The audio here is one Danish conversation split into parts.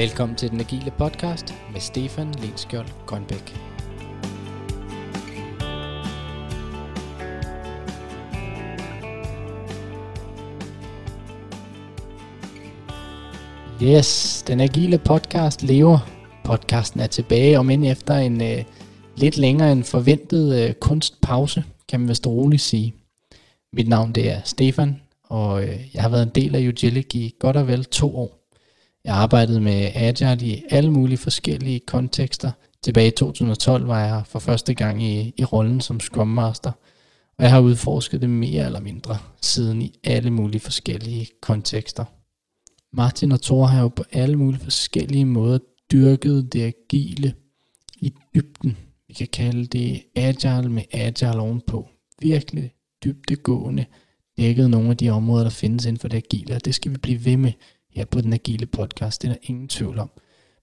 Velkommen til den agile podcast med Stefan Lenskjold Grønbæk. Yes, den agile podcast lever. Podcasten er tilbage, om end efter en uh, lidt længere end forventet uh, kunstpause, kan man vist roligt sige. Mit navn det er Stefan, og uh, jeg har været en del af Ugilic i godt og vel to år. Jeg arbejdede med Agile i alle mulige forskellige kontekster. Tilbage i 2012 var jeg for første gang i, i rollen som Scrum Master, og jeg har udforsket det mere eller mindre siden i alle mulige forskellige kontekster. Martin og Thor har jo på alle mulige forskellige måder dyrket det agile i dybden. Vi kan kalde det agile med agile ovenpå. Virkelig dybdegående dækket nogle af de områder, der findes inden for det agile, og det skal vi blive ved med her på den agile podcast. Det er der ingen tvivl om.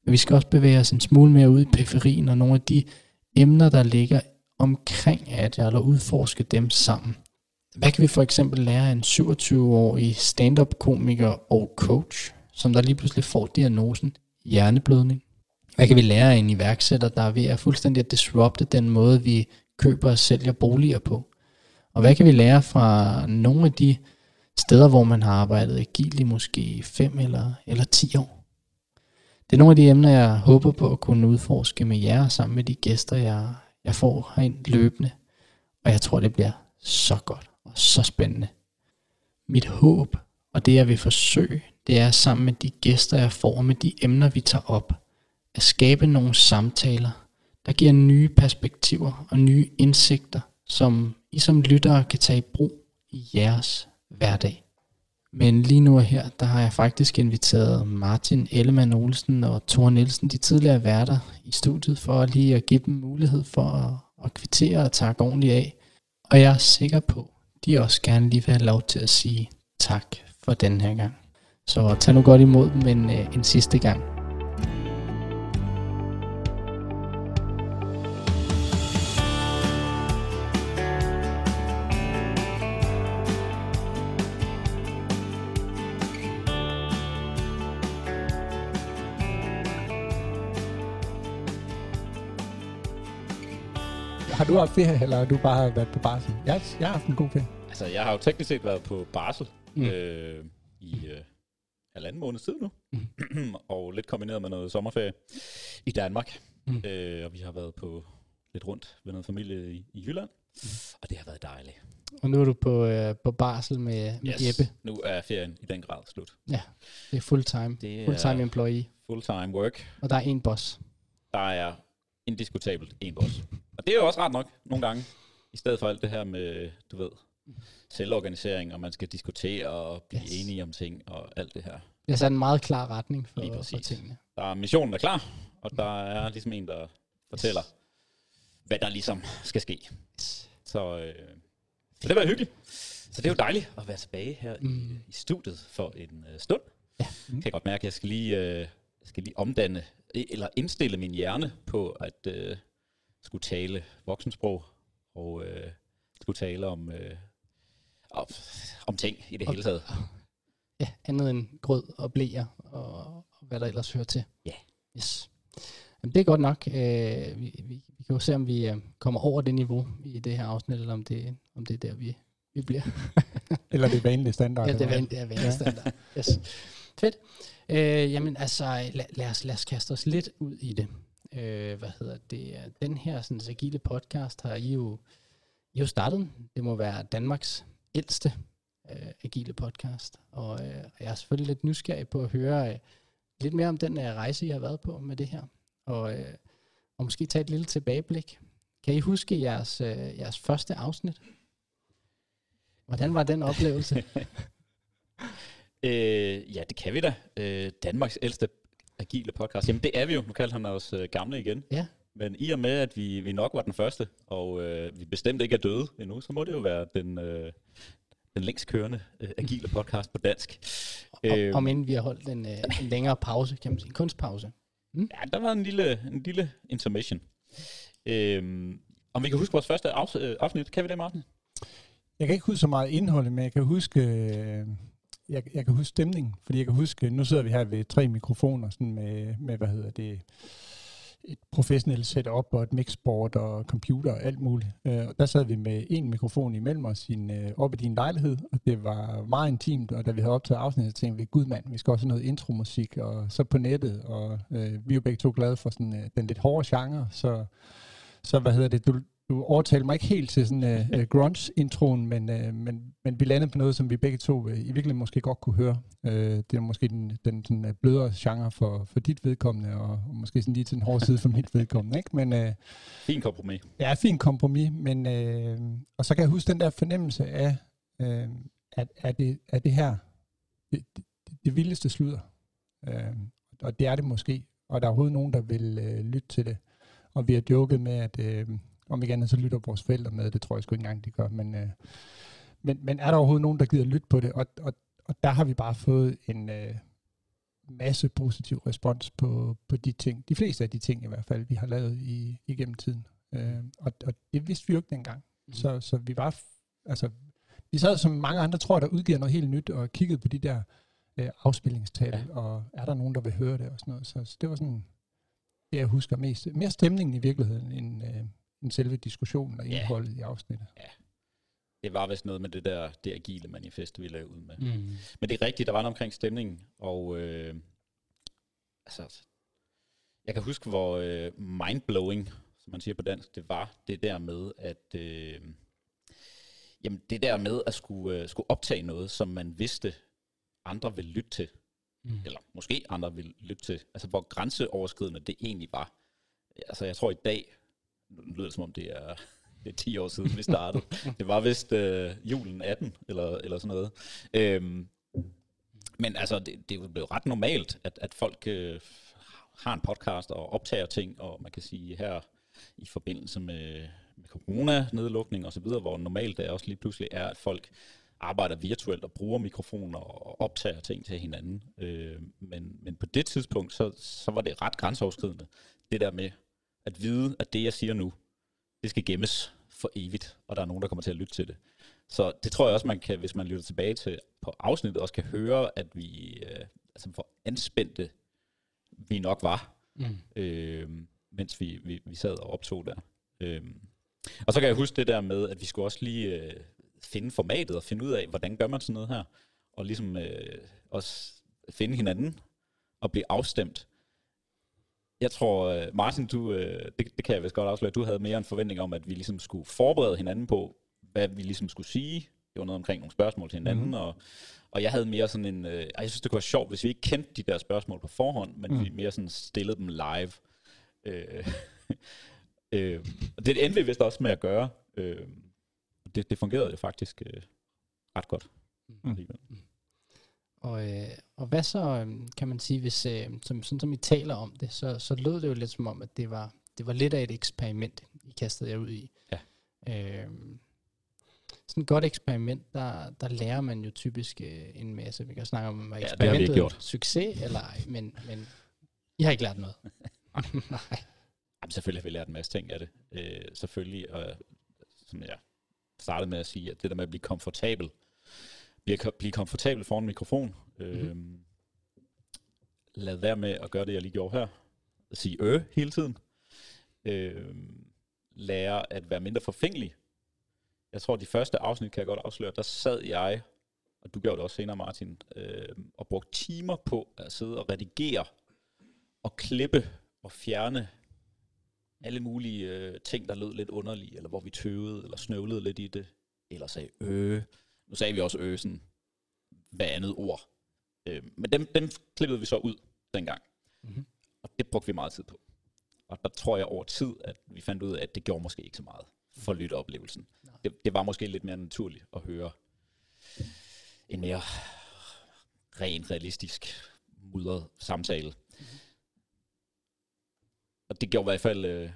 Men vi skal også bevæge os en smule mere ud i periferien og nogle af de emner, der ligger omkring agile og udforske dem sammen. Hvad kan vi for eksempel lære af en 27-årig stand-up-komiker og coach, som der lige pludselig får diagnosen hjerneblødning? Hvad kan vi lære af en iværksætter, der er ved at fuldstændig disrupte den måde, vi køber og sælger boliger på? Og hvad kan vi lære fra nogle af de steder, hvor man har arbejdet agil i måske 5 eller, eller 10 år? Det er nogle af de emner, jeg håber på at kunne udforske med jer sammen med de gæster, jeg, jeg får herind løbende. Og jeg tror, det bliver så godt og så spændende. Mit håb, og det jeg vil forsøge, det er sammen med de gæster, jeg får, med de emner, vi tager op, at skabe nogle samtaler, der giver nye perspektiver og nye indsigter, som I som lyttere kan tage i brug i jeres hverdag. Men lige nu og her, der har jeg faktisk inviteret Martin Ellemann Olsen og Thor Nielsen, de tidligere værter i studiet, for lige at give dem mulighed for at, at kvittere og takke ordentligt af. Og jeg er sikker på, de også gerne lige vil have lov til at sige tak for den her gang. Så tag nu godt imod dem en, øh, en sidste gang. Du haft ferie, eller har du bare været på barsel? Jeg, jeg har haft en god ferie. Altså, jeg har jo teknisk set været på barsel mm. øh, i øh, halvanden måned tid nu, mm. og lidt kombineret med noget sommerferie i Danmark. Mm. Øh, og vi har været på lidt rundt ved noget familie i, i Jylland, mm. og det har været dejligt. Og nu er du på, øh, på barsel med, med Yes, Jeppe. nu er ferien i den grad slut. Ja, det er full-time. Det er- Full-time employee. Full-time work. Og der er en boss. Der er indiskutabelt en boss. Og det er jo også ret nok nogle gange, i stedet for alt det her med, du ved, selvorganisering, og man skal diskutere og blive Yes. yes. enige om ting og alt det her. Det er sat en meget klar retning for, Lige for præcis. tingene. Der er missionen er klar, og der er ligesom en, der fortæller, hvad der ligesom skal ske. Så, øh, så det var hyggeligt. Så det er jo dejligt at være tilbage her mm. i, i studiet for en øh, stund. Ja. Mm. Kan jeg godt mærke, at jeg skal lige, øh, skal lige omdanne, eller indstille min hjerne på at øh, skulle tale voksensprog, og øh, skulle tale om, øh, om, om ting i det Og- hele taget. Ja, andet end grød og blæer og, og hvad der ellers hører til. Ja. Yes. Jamen, det er godt nok. Øh, vi, vi, vi kan jo se, om vi øh, kommer over det niveau i det her afsnit, eller om det, om det er der, vi, vi bliver. Eller det er vanlige standard. Ja, det er, eller van, det er vanlig standard. Yes. Fedt. Øh, jamen altså, lad, lad, os, lad os kaste os lidt ud i det. Øh, hvad hedder det? Den her sådan, agile podcast har I jo, I jo startet. Det må være Danmarks ældste øh, agile podcast. Og øh, jeg er selvfølgelig lidt nysgerrig på at høre øh, lidt mere om den øh, rejse, I har været på med det her. Og, øh, og måske tage et lille tilbageblik. Kan I huske jeres, øh, jeres første afsnit? Hvordan var den oplevelse? Øh, ja, det kan vi da. Øh, Danmarks ældste agile podcast. Jamen, det er vi jo. Nu kalder han os øh, gamle igen. Ja. Men i og med, at vi, vi nok var den første, og øh, vi bestemt ikke er døde endnu, så må det jo være den, øh, den længst kørende øh, agile podcast på dansk. Øh, om inden vi har holdt en, øh, en længere pause, kan man sige, en kunstpause. Ja, der var en lille, en lille intermission. Øh, om vi kan huske vores første øh, afsnit, kan vi det, Martin? Jeg kan ikke huske så meget indhold, men jeg kan huske, øh, jeg, jeg kan huske stemningen, fordi jeg kan huske, nu sidder vi her ved tre mikrofoner, sådan med, med hvad hedder det, et professionelt setup og et mixboard og computer og alt muligt. Øh, og der sad vi med en mikrofon imellem os i øh, op i din lejlighed, og det var meget intimt, og da vi havde optaget afsnittet, tænkte vi, gud mand, vi skal også have noget intromusik, og så på nettet, og øh, vi er jo begge to glade for sådan, øh, den lidt hårde genre, så, så hvad hedder det, du, du overtalte mig ikke helt til sådan uh, uh, grunge-introen, men, uh, men, men vi landede på noget, som vi begge to uh, i virkeligheden måske godt kunne høre. Uh, det er måske den, den sådan, uh, blødere genre for, for dit vedkommende, og, og måske sådan lige til den hårde side for mit vedkommende. Ikke? Men, uh, fin kompromis. Ja, fin kompromis. Men, uh, og så kan jeg huske den der fornemmelse af, uh, at er det, er det her det, det, det vildeste sludder. Uh, og det er det måske. Og der er overhovedet nogen, der vil uh, lytte til det. Og vi har joket med, at... Uh, om igen, så lytter vores forældre med, det tror jeg sgu ikke engang, de gør. Men, øh, men, men er der overhovedet nogen, der gider lytte på det? Og, og, og der har vi bare fået en øh, masse positiv respons på, på de ting. De fleste af de ting i hvert fald, vi har lavet i, igennem tiden. Øh, og, og det vidste vi jo ikke dengang. Mm. Så, så vi var, altså, vi sad som mange andre, tror der udgiver noget helt nyt, og kiggede på de der øh, afspillingstal, ja. og er der nogen, der vil høre det og sådan noget. Så, så det var sådan, det jeg husker mest. Mere stemningen i virkeligheden, end, øh, end selve diskussionen og indholdet ja. i afsnittet. Ja. Det var vist noget med det der det agile manifest, vi lavede ud med. Mm. Men det er rigtigt, der var noget omkring stemningen, og øh, altså, jeg kan huske, hvor øh, mindblowing, som man siger på dansk, det var det der med, at øh, jamen, det der med at skulle, øh, skulle optage noget, som man vidste, andre ville lytte til, mm. eller måske andre ville lytte til, altså hvor grænseoverskridende det egentlig var. Altså jeg tror i dag, nu lyder det som om det er, det er 10 år siden, vi startede. det var vist øh, julen 18, eller, eller sådan noget. Øhm, men altså, det, det blev ret normalt, at, at folk øh, har en podcast og optager ting, og man kan sige her i forbindelse med, med corona-nedlukning og så videre, hvor normalt det også lige pludselig er, at folk arbejder virtuelt og bruger mikrofoner og optager ting til hinanden. Øh, men, men på det tidspunkt, så, så var det ret grænseoverskridende, det der med, at vide, at det, jeg siger nu, det skal gemmes for evigt, og der er nogen, der kommer til at lytte til det. Så det tror jeg også, man kan, hvis man lytter tilbage til på afsnittet, også kan høre, at vi, øh, altså for anspændte vi nok var, mm. øh, mens vi, vi, vi sad og optog der. Øh, og så kan jeg huske det der med, at vi skulle også lige øh, finde formatet og finde ud af, hvordan gør man sådan noget her, og ligesom øh, også finde hinanden og blive afstemt. Jeg tror, øh, Martin, du, øh, det, det kan jeg vist godt afsløre, du havde mere en forventning om, at vi ligesom skulle forberede hinanden på, hvad vi ligesom skulle sige. Det var noget omkring nogle spørgsmål til hinanden, mm. og, og jeg havde mere sådan en... Øh, jeg synes, det kunne være sjovt, hvis vi ikke kendte de der spørgsmål på forhånd, men mm. vi mere sådan stillede dem live. Øh, øh, det endte vi vist også med at gøre. Øh, det, det fungerede jo faktisk øh, ret godt. Mm. Og, øh, og hvad så, øh, kan man sige, hvis, øh, som, sådan som I taler om det, så, så lød det jo lidt som om, at det var, det var lidt af et eksperiment, I kastede jer ud i. Ja. Øh, sådan et godt eksperiment, der, der lærer man jo typisk øh, en masse. Vi kan snakke om, var eksperimentet ja, succes eller ej, men, men I har ikke lært noget. Nej. Jamen, selvfølgelig har vi lært en masse ting af det. Øh, selvfølgelig, og som jeg startede med at sige, at det der med at blive komfortabel, blive, blive komfortabel foran en mikrofon. Øh, mm-hmm. Lad være med at gøre det, jeg lige gjorde her. Sige ø hele tiden. Øh, lære at være mindre forfængelig. Jeg tror, de første afsnit kan jeg godt afsløre, der sad jeg, og du gjorde det også senere, Martin, øh, og brugte timer på at sidde og redigere og klippe og fjerne alle mulige øh, ting, der lød lidt underlige, eller hvor vi tøvede, eller snøvlede lidt i det, eller sagde øh, nu sagde vi også øsen hver andet ord. Øh, men dem, dem klippede vi så ud dengang. Mm-hmm. Og det brugte vi meget tid på. Og der tror jeg over tid, at vi fandt ud af, at det gjorde måske ikke så meget for lytteoplevelsen. Det, det var måske lidt mere naturligt at høre en mere ren, realistisk, mudret samtale. Mm-hmm. Og det gjorde i hvert fald øh,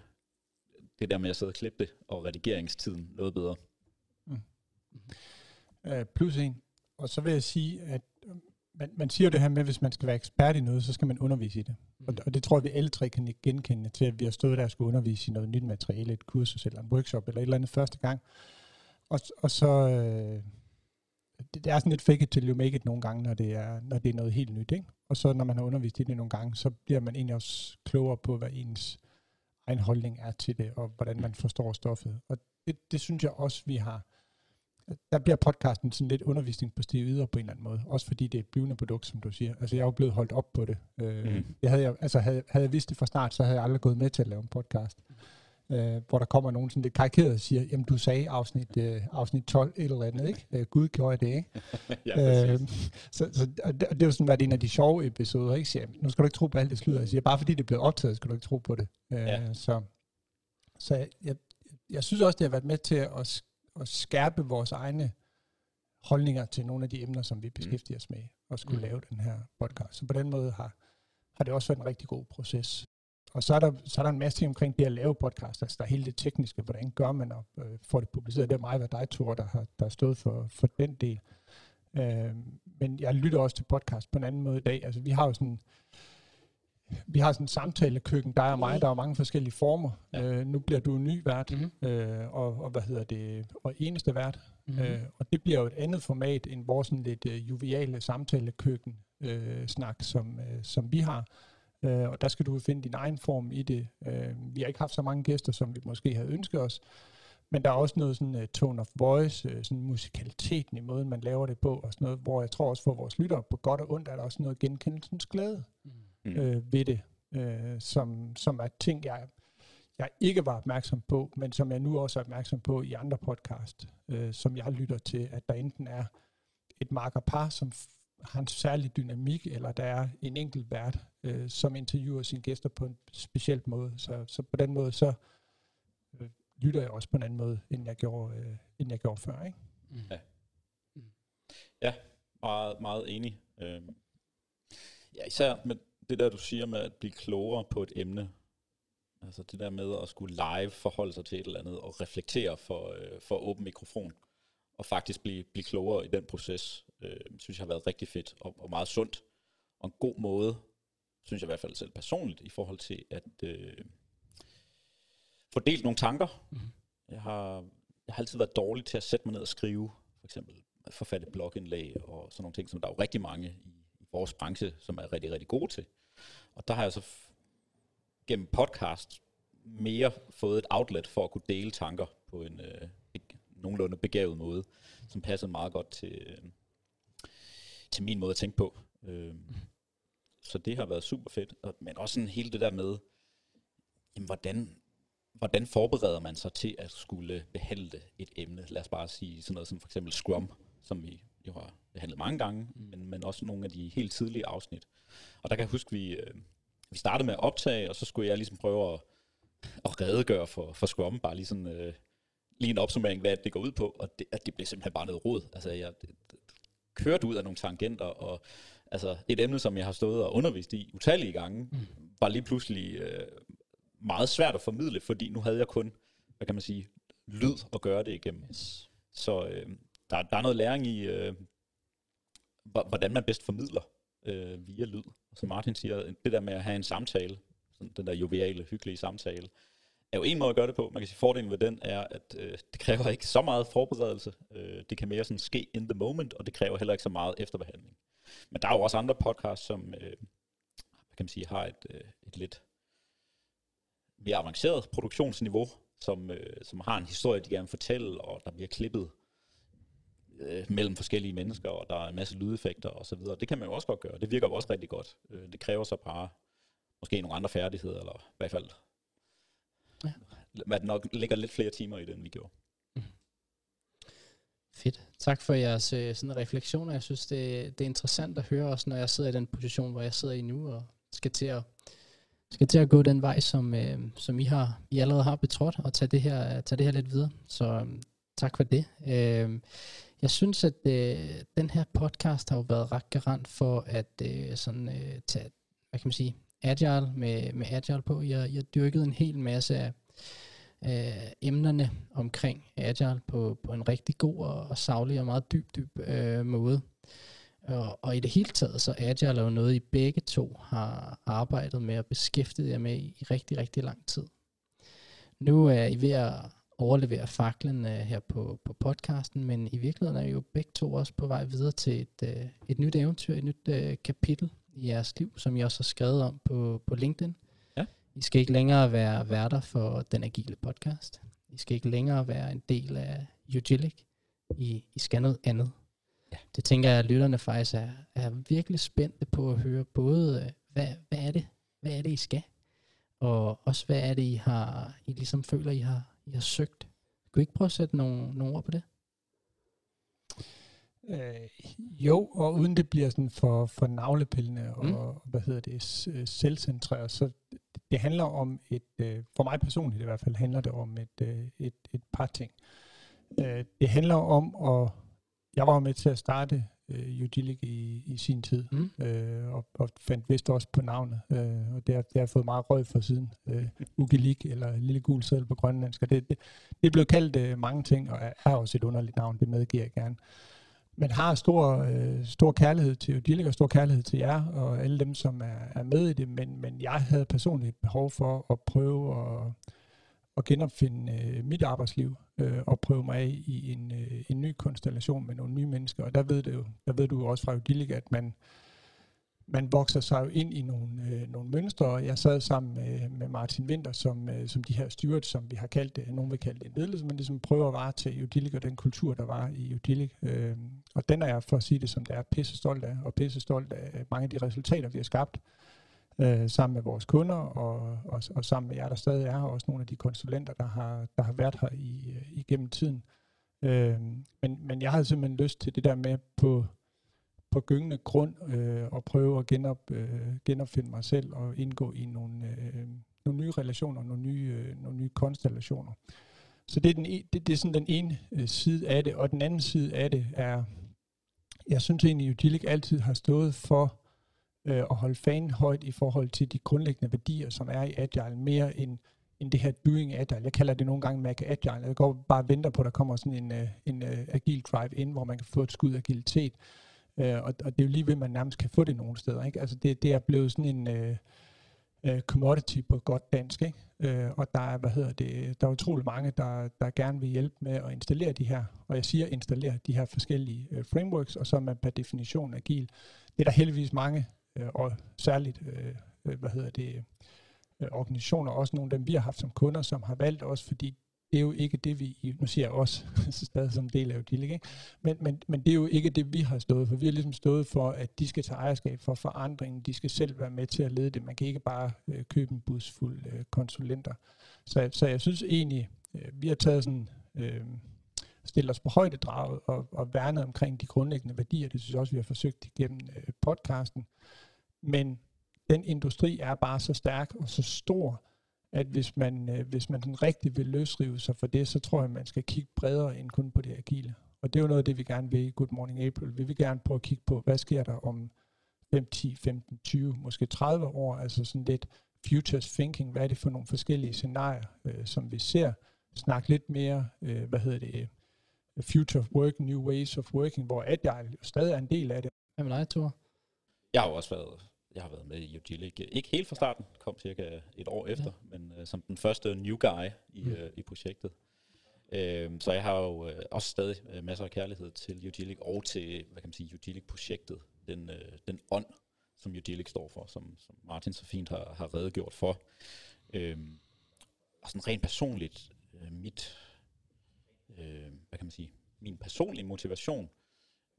det der med at sidde og klippe det, og redigeringstiden noget bedre. Mm. Mm-hmm øh, plus en. Og så vil jeg sige, at øh, man, man siger det her med, at hvis man skal være ekspert i noget, så skal man undervise i det. Mm. Og, og det tror jeg, vi alle tre kan genkende til, at vi har stået der og skulle undervise i noget nyt materiale, et kursus eller en workshop eller et eller andet første gang. Og, og så, øh, det, det er sådan lidt fake it till you make it nogle gange, når det er, når det er noget helt nyt. Ikke? Og så når man har undervist i det nogle gange, så bliver man egentlig også klogere på, hvad ens egen holdning er til det, og hvordan man forstår stoffet. Og det, det synes jeg også, vi har. Der bliver podcasten sådan lidt undervisning på stive yder på en eller anden måde. Også fordi det er et blivende produkt, som du siger. Altså jeg er jo blevet holdt op på det. Øh, mm. jeg havde, altså havde, havde jeg vidst det fra start, så havde jeg aldrig gået med til at lave en podcast. Øh, hvor der kommer nogen sådan lidt karikeret og siger, jamen du sagde afsnit, øh, afsnit 12 et eller andet, ikke? Øh, Gud gjorde det, ikke? ja, øh, så, så det, det er jo sådan været en af de sjove episoder, ikke? Siger, nu skal du ikke tro på alt det sludder. Jeg siger, bare fordi det blevet optaget, skal du ikke tro på det. Øh, ja. Så, så jeg, jeg, jeg synes også, det har været med til at, at skærpe vores egne holdninger til nogle af de emner, som vi mm. beskæftiger os med, og skulle mm. lave den her podcast. Så på den måde har, har det også været en rigtig god proces. Og så er, der, så er der en masse ting omkring det at lave podcast, altså der er hele det tekniske, hvordan gør man og øh, får det publiceret. Det er mig og dig, Thor, der har, der har stået for, for den del. Øh, men jeg lytter også til podcast på en anden måde i dag. Altså vi har jo sådan, vi har sådan en samtalekøkken, dig og mig, der er mange forskellige former. Ja. Øh, nu bliver du en ny vært, mm-hmm. øh, og, og hvad hedder det, og eneste vært. Mm-hmm. Øh, og det bliver jo et andet format end vores sådan lidt øh, juviale samtalekøkken øh, snak, som, øh, som vi har. Øh, og der skal du finde din egen form i det. Øh, vi har ikke haft så mange gæster, som vi måske havde ønsket os, men der er også noget sådan uh, tone of voice, uh, sådan musikaliteten i måden, man laver det på, og sådan noget, hvor jeg tror også for vores lyttere, på godt og ondt, er der også noget genkendelsens glæde mm. Øh, ved det, øh, som, som er ting, jeg, jeg ikke var opmærksom på, men som jeg nu også er opmærksom på i andre podcast, øh, som jeg lytter til, at der enten er et markerpar, som har en særlig dynamik, eller der er en enkelt vært, øh, som interviewer sine gæster på en speciel måde. Så, så på den måde, så øh, lytter jeg også på en anden måde, end jeg gjorde, øh, end jeg gjorde før. Ikke? Mm. Ja. ja, meget, meget enig. Øh, ja, især med det der, du siger med at blive klogere på et emne. Altså det der med at skulle live forholde sig til et eller andet, og reflektere for, øh, for åben mikrofon, og faktisk blive, blive klogere i den proces øh, synes jeg har været rigtig fedt og, og meget sundt. Og en god måde, synes jeg i hvert fald selv personligt, i forhold til at øh, fordele nogle tanker. Mm. Jeg, har, jeg har altid været dårlig til at sætte mig ned og skrive, for eksempel forfatte blogindlæg og sådan nogle ting, som der er jo rigtig mange i, i vores branche, som er rigtig, rigtig gode til. Og der har jeg så gennem podcast mere fået et outlet for at kunne dele tanker på en øh, nogenlunde begavet måde, som passer meget godt til, øh, til min måde at tænke på. Øh, så det har været super fedt. Men også sådan hele det der med, jamen, hvordan, hvordan forbereder man sig til at skulle behandle et emne? Lad os bare sige sådan noget som for eksempel Scrum, som vi jo har behandlet mange gange, mm. men, men også nogle af de helt tidlige afsnit. Og der kan jeg huske, vi, øh, vi startede med at optage, og så skulle jeg ligesom prøve at, at redegøre for, for Scrum, bare lige sådan... Øh, lige en opsummering, hvad det går ud på, og det, at det blev simpelthen bare noget råd. Altså, jeg, det, kørt ud af nogle tangenter, og altså et emne, som jeg har stået og undervist i utallige gange, mm. var lige pludselig øh, meget svært at formidle, fordi nu havde jeg kun, hvad kan man sige, lyd at gøre det igennem. Yes. Så øh, der, der er noget læring i, øh, hvordan man bedst formidler øh, via lyd. Som Martin siger, det der med at have en samtale, sådan den der joviale, hyggelige samtale, er jo en måde at gøre det på. Man kan sige, fordelen ved den er, at øh, det kræver ikke så meget forberedelse. Øh, det kan mere sådan ske in the moment, og det kræver heller ikke så meget efterbehandling. Men der er jo også andre podcasts, som øh, kan man sige, har et, øh, et lidt mere avanceret produktionsniveau, som, øh, som har en historie, de gerne vil fortælle, og der bliver klippet øh, mellem forskellige mennesker, og der er en masse lydeffekter og så videre. Det kan man jo også godt gøre. Det virker jo også rigtig godt. Øh, det kræver så bare måske nogle andre færdigheder, eller i hvert fald Ja. At nok ligger lidt flere timer i det, end vi gjorde. Mm. Fedt. Tak for jeres øh, sådan refleksioner. Jeg synes, det, det er interessant at høre også, når jeg sidder i den position, hvor jeg sidder i nu, og skal til at, skal til at gå den vej, som, øh, som I, har, I allerede har betrådt, og tage det her, tage det her lidt videre. Så øh, tak for det. Øh, jeg synes, at øh, den her podcast har jo været ret garant for at øh, sådan, øh, tage, hvad kan man sige, Agile med, med Agile på. Jeg, jeg dyrkede en hel masse af øh, emnerne omkring Agile på, på en rigtig god og, og savlig og meget dyb, dyb øh, måde. Og, og i det hele taget, så Agile er jo noget, I begge to har arbejdet med og beskæftiget jer med i, i rigtig, rigtig lang tid. Nu er I ved at, overlevere faklen øh, her på, på podcasten, men i virkeligheden er I jo begge to også på vej videre til et, øh, et nyt eventyr, et nyt øh, kapitel i jeres liv, som I også har skrevet om på, på LinkedIn. Ja. I skal ikke længere være værter for den agile podcast. I skal ikke længere være en del af Ugilic. I, I skal noget andet. Ja. Det tænker jeg, at lytterne faktisk er, er virkelig spændte på at høre både, øh, hvad, hvad er det, hvad er det, I skal? Og også, hvad er det, I har, I ligesom føler, I har, I har søgt? Kunne I ikke prøve at sætte nogle, nogle ord på det? Øh, jo, og uden det bliver sådan for, for navlepillende og, Mm. mm. hvad hedder det, øh, selvcentreret, så det handler om et, øh, for mig personligt i hvert fald, handler det om et, øh, et, et par ting. Øh, det handler om at, jeg var med til at starte øh, Udilic i, i sin tid, Mm. øh, og, og fandt vist også på navnet, øh, og det har, det har fået meget røg for siden. Øh, Ugilik, eller Lille Gul Sædel på grønlandsk, og det, det, det er blevet kaldt øh, mange ting, og er, også et underligt navn, det medgiver jeg gerne. Men har stor, øh, stor kærlighed til Udilic, og stor kærlighed til jer, og alle dem, som er, er med i det, men, men jeg havde personligt behov for at prøve at, at genopfinde øh, mit arbejdsliv, øh, og prøve mig af i en, øh, en ny konstellation med nogle nye mennesker, og der ved, det jo, der ved du jo også fra Udilic, at man, man vokser sig jo ind i nogle, øh, nogle mønstre, og jeg sad sammen med, med Martin Winter, som, øh, som de her styret, som vi har kaldt det, nogen vil kalde det en ledelse, men ligesom prøver at varetage Udilic og den kultur, der var i Udilic. Øh, og den er jeg, for at sige det som det er, pisse stolt af, og pisse stolt af mange af de resultater, vi har skabt. øh, Øh, sammen med vores kunder, og, og, og sammen med jer, der stadig er her, og også nogle af de konsulenter, der har, der har været her i, øh, igennem tiden. Øh, men, men jeg havde simpelthen lyst til det der med på på gyngende grund øh, og prøve at genop, øh, genopfinde mig selv og indgå i nogle, øh, nogle nye relationer, nogle nye, øh, nogle nye konstellationer. Så det er, den, e, det, det er sådan den ene øh, side af det, og den anden side af det er, jeg synes egentlig, at Udilic altid har stået for øh, og holde fanen højt i forhold til de grundlæggende værdier, som er i Agile, mere end, end det her doing Agile. Jeg kalder det nogle gange Mac Agile. Jeg går bare og venter på, at der kommer sådan en, øh, en øh, agil drive ind, hvor man kan få et skud agilitet. Øh, og, og det er jo lige ved, at man nærmest kan få det nogle steder. Ikke? Altså det, det er blevet sådan en Uh, øh, commodity på godt dansk. Ikke? Øh, og der er, hvad hedder det, der er utrolig mange, der, der gerne vil hjælpe med at installere de her, og jeg siger installere de her forskellige øh, frameworks, og så er man per definition agil. Det er der heldigvis mange, Øh, og særligt, øh, øh, hvad hedder det, øh, organisationer, også nogle af dem, vi har haft som kunder, som har valgt os, fordi det er jo ikke det, vi, nu siger jeg også, stadig som del af Udilic, ikke? Men, men, men det er jo ikke det, vi har stået for. Vi har ligesom stået for, at de skal tage ejerskab for forandringen. De skal selv være med til at lede det. Man kan ikke bare øh, købe en bus fuld øh, konsulenter. Så, så jeg synes egentlig, øh, vi har taget sådan, øh, stillet os på højdedraget og, og værnet omkring de grundlæggende værdier. Det synes jeg også, vi har forsøgt igennem øh, podcasten. Men den industri er bare så stærk og så stor, at hvis man, øh, hvis man sådan rigtig vil løsrive sig for det, så tror jeg, man skal kigge bredere end kun på det agile. Og det er jo noget af det, vi gerne vil i Good Morning April. Vi vil gerne prøve at kigge på, hvad sker der om 5, 10, 15, 20, måske 30 år, altså sådan lidt futures thinking, hvad er det for nogle forskellige scenarier, øh, som vi ser, snakke lidt mere, øh, hvad hedder det, future of work, new ways of working, hvor agile stadig er en del af det. Hvad med dig, Thor? Jeg har jo også været, jeg har været med i Udilic, ikke helt fra starten, kom cirka et år efter, ja. men uh, som den første new guy i, Mm. uh, i projektet. Uh, så jeg har jo uh, også stadig uh, masser af kærlighed til Udilic og til, hvad kan man sige, Udilic-projektet, den, uh, den ånd, som Udilic står for, som, som Martin så fint har, har redegjort for. Uh, og sådan rent personligt, uh, mit, øh, hvad kan man sige, min personlige motivation,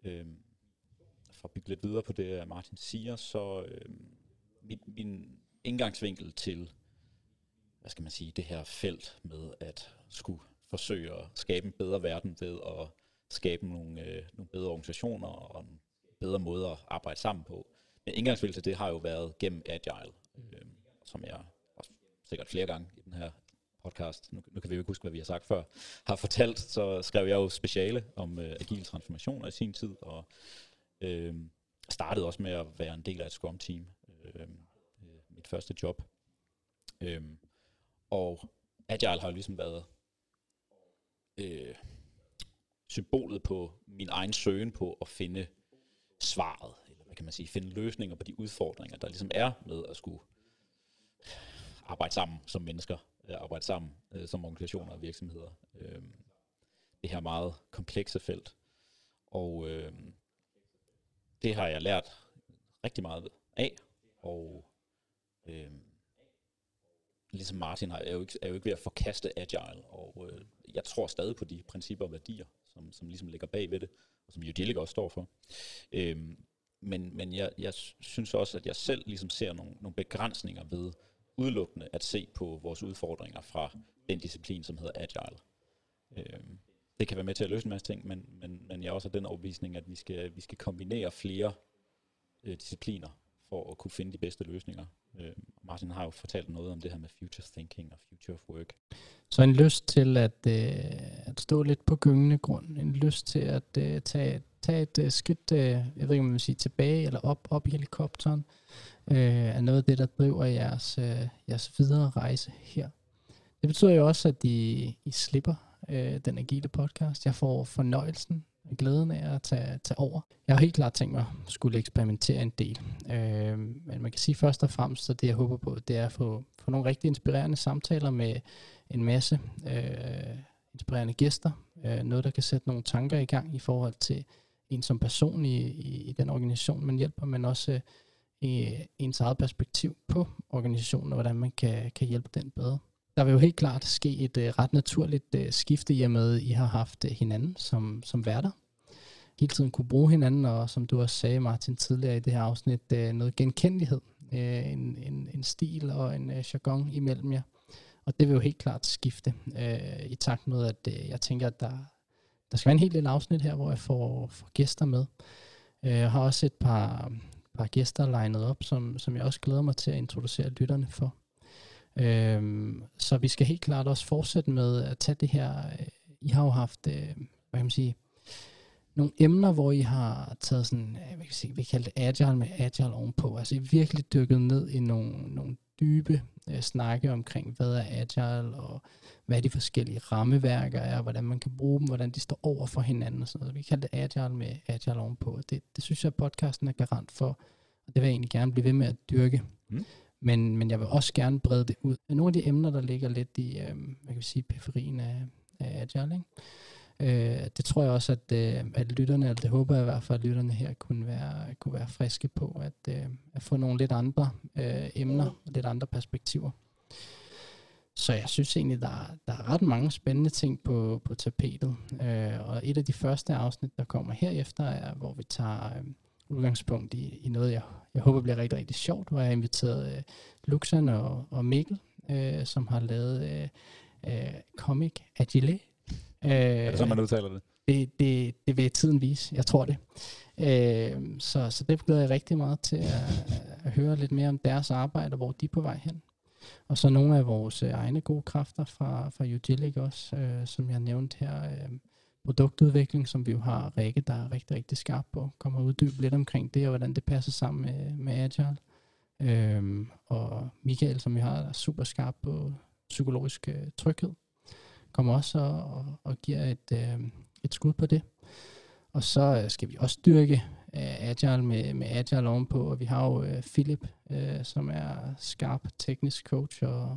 Øh, for at bygge lidt videre på det, Martin siger, så øh, min, min indgangsvinkel til, hvad skal man sige, det her felt med at skulle forsøge at skabe en bedre verden ved at skabe nogle, øh, nogle bedre organisationer og en bedre måde at arbejde sammen på. Men indgangsvinkel til det har jo været gennem Agile, øh, som jeg også sikkert flere gange i den her podcast, nu, nu kan vi jo ikke huske, hvad vi har sagt før, har fortalt, så skrev jeg jo speciale om øh, agil transformationer i sin tid, og Øh, startede også med at være en del af et Scrum-team. Øh, øh, mit første job. Øh, og Agile har jo ligesom været øh, symbolet på min egen søgen på at finde svaret, eller hvad kan man sige, finde løsninger på de udfordringer, der ligesom er med at skulle arbejde sammen som mennesker øh, arbejde sammen øh, som organisationer og virksomheder. Øh, det her meget komplekse felt. Og øh, det har jeg lært rigtig meget af, og øh, ligesom Martin er jo ikke, er jo ikke ved at forkaste agile, og øh, jeg tror stadig på de principper og værdier, som, som ligesom ligger bag ved det, og som Udilic også står for. Øh, men men jeg, jeg synes også, at jeg selv ligesom ser nogle, nogle begrænsninger ved udelukkende at se på vores udfordringer fra den disciplin, som hedder agile. Øh, det kan være med til at løse en masse ting, men, men, men jeg er også af den overbevisning, at vi skal, vi skal kombinere flere øh, discipliner for at kunne finde de bedste løsninger. Øh, Martin har jo fortalt noget om det her med future thinking og future of work. Så en lyst til at, øh, at stå lidt på gyngende grund, en lyst til at øh, tage, tage et øh, skridt, øh, jeg ved ikke om man vil sige tilbage eller op, op i helikopteren, øh, er noget af det, der driver jeres, øh, jeres videre rejse her. Det betyder jo også, at I, I slipper øh, den agile podcast. Jeg får fornøjelsen og glæden af at tage, tage over. Jeg har helt klart tænkt mig at skulle eksperimentere en del. Øh, men man kan sige først og fremmest, at det jeg håber på, det er at få, få nogle rigtig inspirerende samtaler med en masse øh, inspirerende gæster. Øh, noget, der kan sætte nogle tanker i gang i forhold til en som person i, i, i den organisation, man hjælper, men også øh, i ens eget perspektiv på organisationen, og hvordan man kan, kan hjælpe den bedre. Der vil jo helt klart ske et øh, ret naturligt øh, skifte i og med, at I har haft øh, hinanden som, som værter. Hele tiden kunne bruge hinanden, og som du også sagde, Martin, tidligere i det her afsnit, øh, noget genkendelighed, øh, en, en, en stil og en øh, jargon imellem jer. Og det vil jo helt klart skifte øh, i takt med, at øh, jeg tænker, at der, der skal være en helt lille afsnit her, hvor jeg får, får gæster med. Øh, jeg har også et par, par gæster legnet op, som, som jeg også glæder mig til at introducere lytterne for. Øhm, så vi skal helt klart også fortsætte med at tage det her. Øh, I har jo haft, øh, hvad kan man sige, nogle emner, hvor I har taget sådan, øh, hvad kan sige, vi kalder det agile med agile ovenpå. Altså I virkelig dykket ned i nogle, nogle dybe øh, snakke omkring, hvad er agile, og hvad de forskellige rammeværker er, hvordan man kan bruge dem, hvordan de står over for hinanden og sådan noget. Vi kalder det agile med agile ovenpå. Det, det synes jeg, podcasten er garant for, og det vil jeg egentlig gerne blive ved med at dyrke. Mm. Men, men jeg vil også gerne brede det ud. Nogle af de emner, der ligger lidt i, øh, hvad kan vi sige, periferien af, af Agile, ikke? Øh, det tror jeg også, at, øh, at lytterne, eller det håber jeg i hvert fald, at lytterne her kunne være, kunne være friske på, at, øh, at få nogle lidt andre øh, emner, og lidt andre perspektiver. Så jeg synes egentlig, der, der er ret mange spændende ting på, på tapetet. Øh, og et af de første afsnit, der kommer herefter, er, hvor vi tager øh, udgangspunkt i, i noget, jeg, jeg håber bliver rigtig, rigtig sjovt, hvor jeg har inviteret øh, Luxan og, og Mikkel, øh, som har lavet øh, øh, Comic Agile. Øh, er det sådan, man udtaler det? Det, det, det vil tiden vise, jeg tror det. Øh, så, så det glæder jeg rigtig meget til at, at høre lidt mere om deres arbejde, og hvor de er på vej hen. Og så nogle af vores øh, egne gode kræfter fra, fra Ugilic også, øh, som jeg nævnte her. Øh, produktudvikling, som vi jo har Rikke, der er rigtig, rigtig skarp på, kommer og uddybe lidt omkring det, og hvordan det passer sammen med, med Agile. Øhm, og Michael, som vi har, er super skarp på psykologisk øh, tryghed, kommer også og, og, og giver et, øh, et skud på det. Og så øh, skal vi også dyrke øh, Agile med, med Agile ovenpå, og vi har jo øh, Philip, øh, som er skarp teknisk coach, og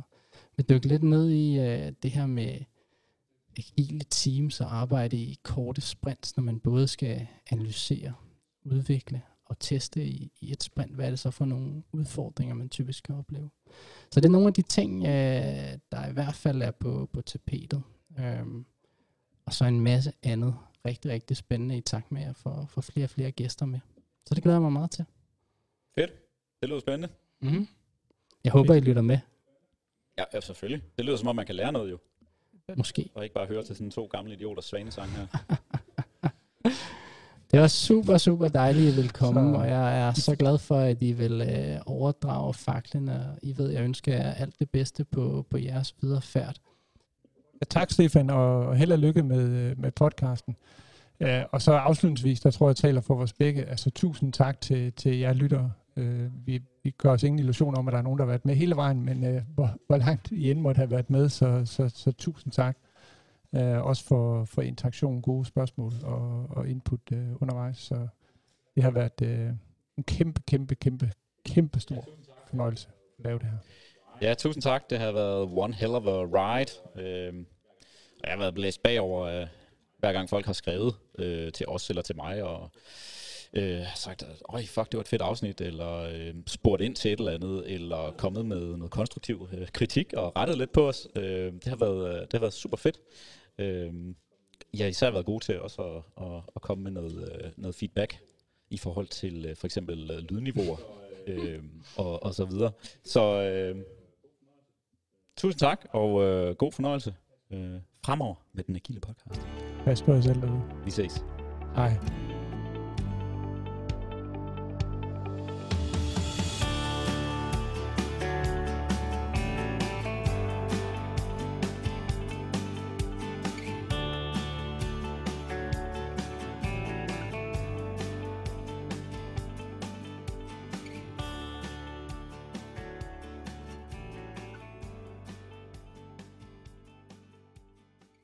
vi dykker lidt ned i øh, det her med agile teams og arbejde i korte sprints, når man både skal analysere, udvikle og teste i, i et sprint, hvad er det så for nogle udfordringer, man typisk kan opleve. Så det er nogle af de ting, øh, der i hvert fald er på, på tapetet. Øhm, og så en masse andet rigtig, rigtig spændende i takt med at få, få flere og flere gæster med. Så det glæder jeg mig meget til. Fedt. Det lyder spændende. Mm-hmm. Jeg håber, I lytter med. Ja, ja, selvfølgelig. Det lyder som om, man kan lære noget jo. Måske. Og ikke bare høre til sådan to gamle idioter svanesang her. det var super, super dejligt, at I vil komme, så. og jeg er så glad for, at I vil øh, overdrage faklen, og I ved, jeg ønsker jer alt det bedste på, på jeres videre færd. Ja, tak, Stefan, og held og lykke med, øh, med podcasten. Ja, og så afslutningsvis, der tror jeg, jeg taler for vores begge. Altså tusind tak til, til jer lyttere. Uh, vi, vi gør os ingen illusion om, at der er nogen, der har været med hele vejen, men uh, hvor, hvor langt I end måtte have været med, så, så, så tusind tak øh, også for, for interaktion, gode spørgsmål og, og input øh, undervejs. Så det har været øh, en kæmpe, kæmpe, kæmpe, kæmpe stor fornøjelse at lave det her. Ja, tusind tak. Det har været one hell of a ride. Øh, og jeg har været blæst bagover, øh, hver gang folk har skrevet øh, til os eller til mig, og øh, sagt, øj, fuck, det var et fedt afsnit, eller øh, spurgt ind til et eller andet, eller kommet med noget konstruktiv øh, kritik og rettet lidt på os. Øh, det, har været, øh, det har været super fedt. Øh, jeg har især været god til også at, at, at komme med noget, øh, noget feedback i forhold til øh, for eksempel lydniveauer øh, og, og så videre. Så øh, tusind tak, og øh, god fornøjelse øh, fremover med den agile podcast. Pas på jer selv derude. Vi ses. Hej.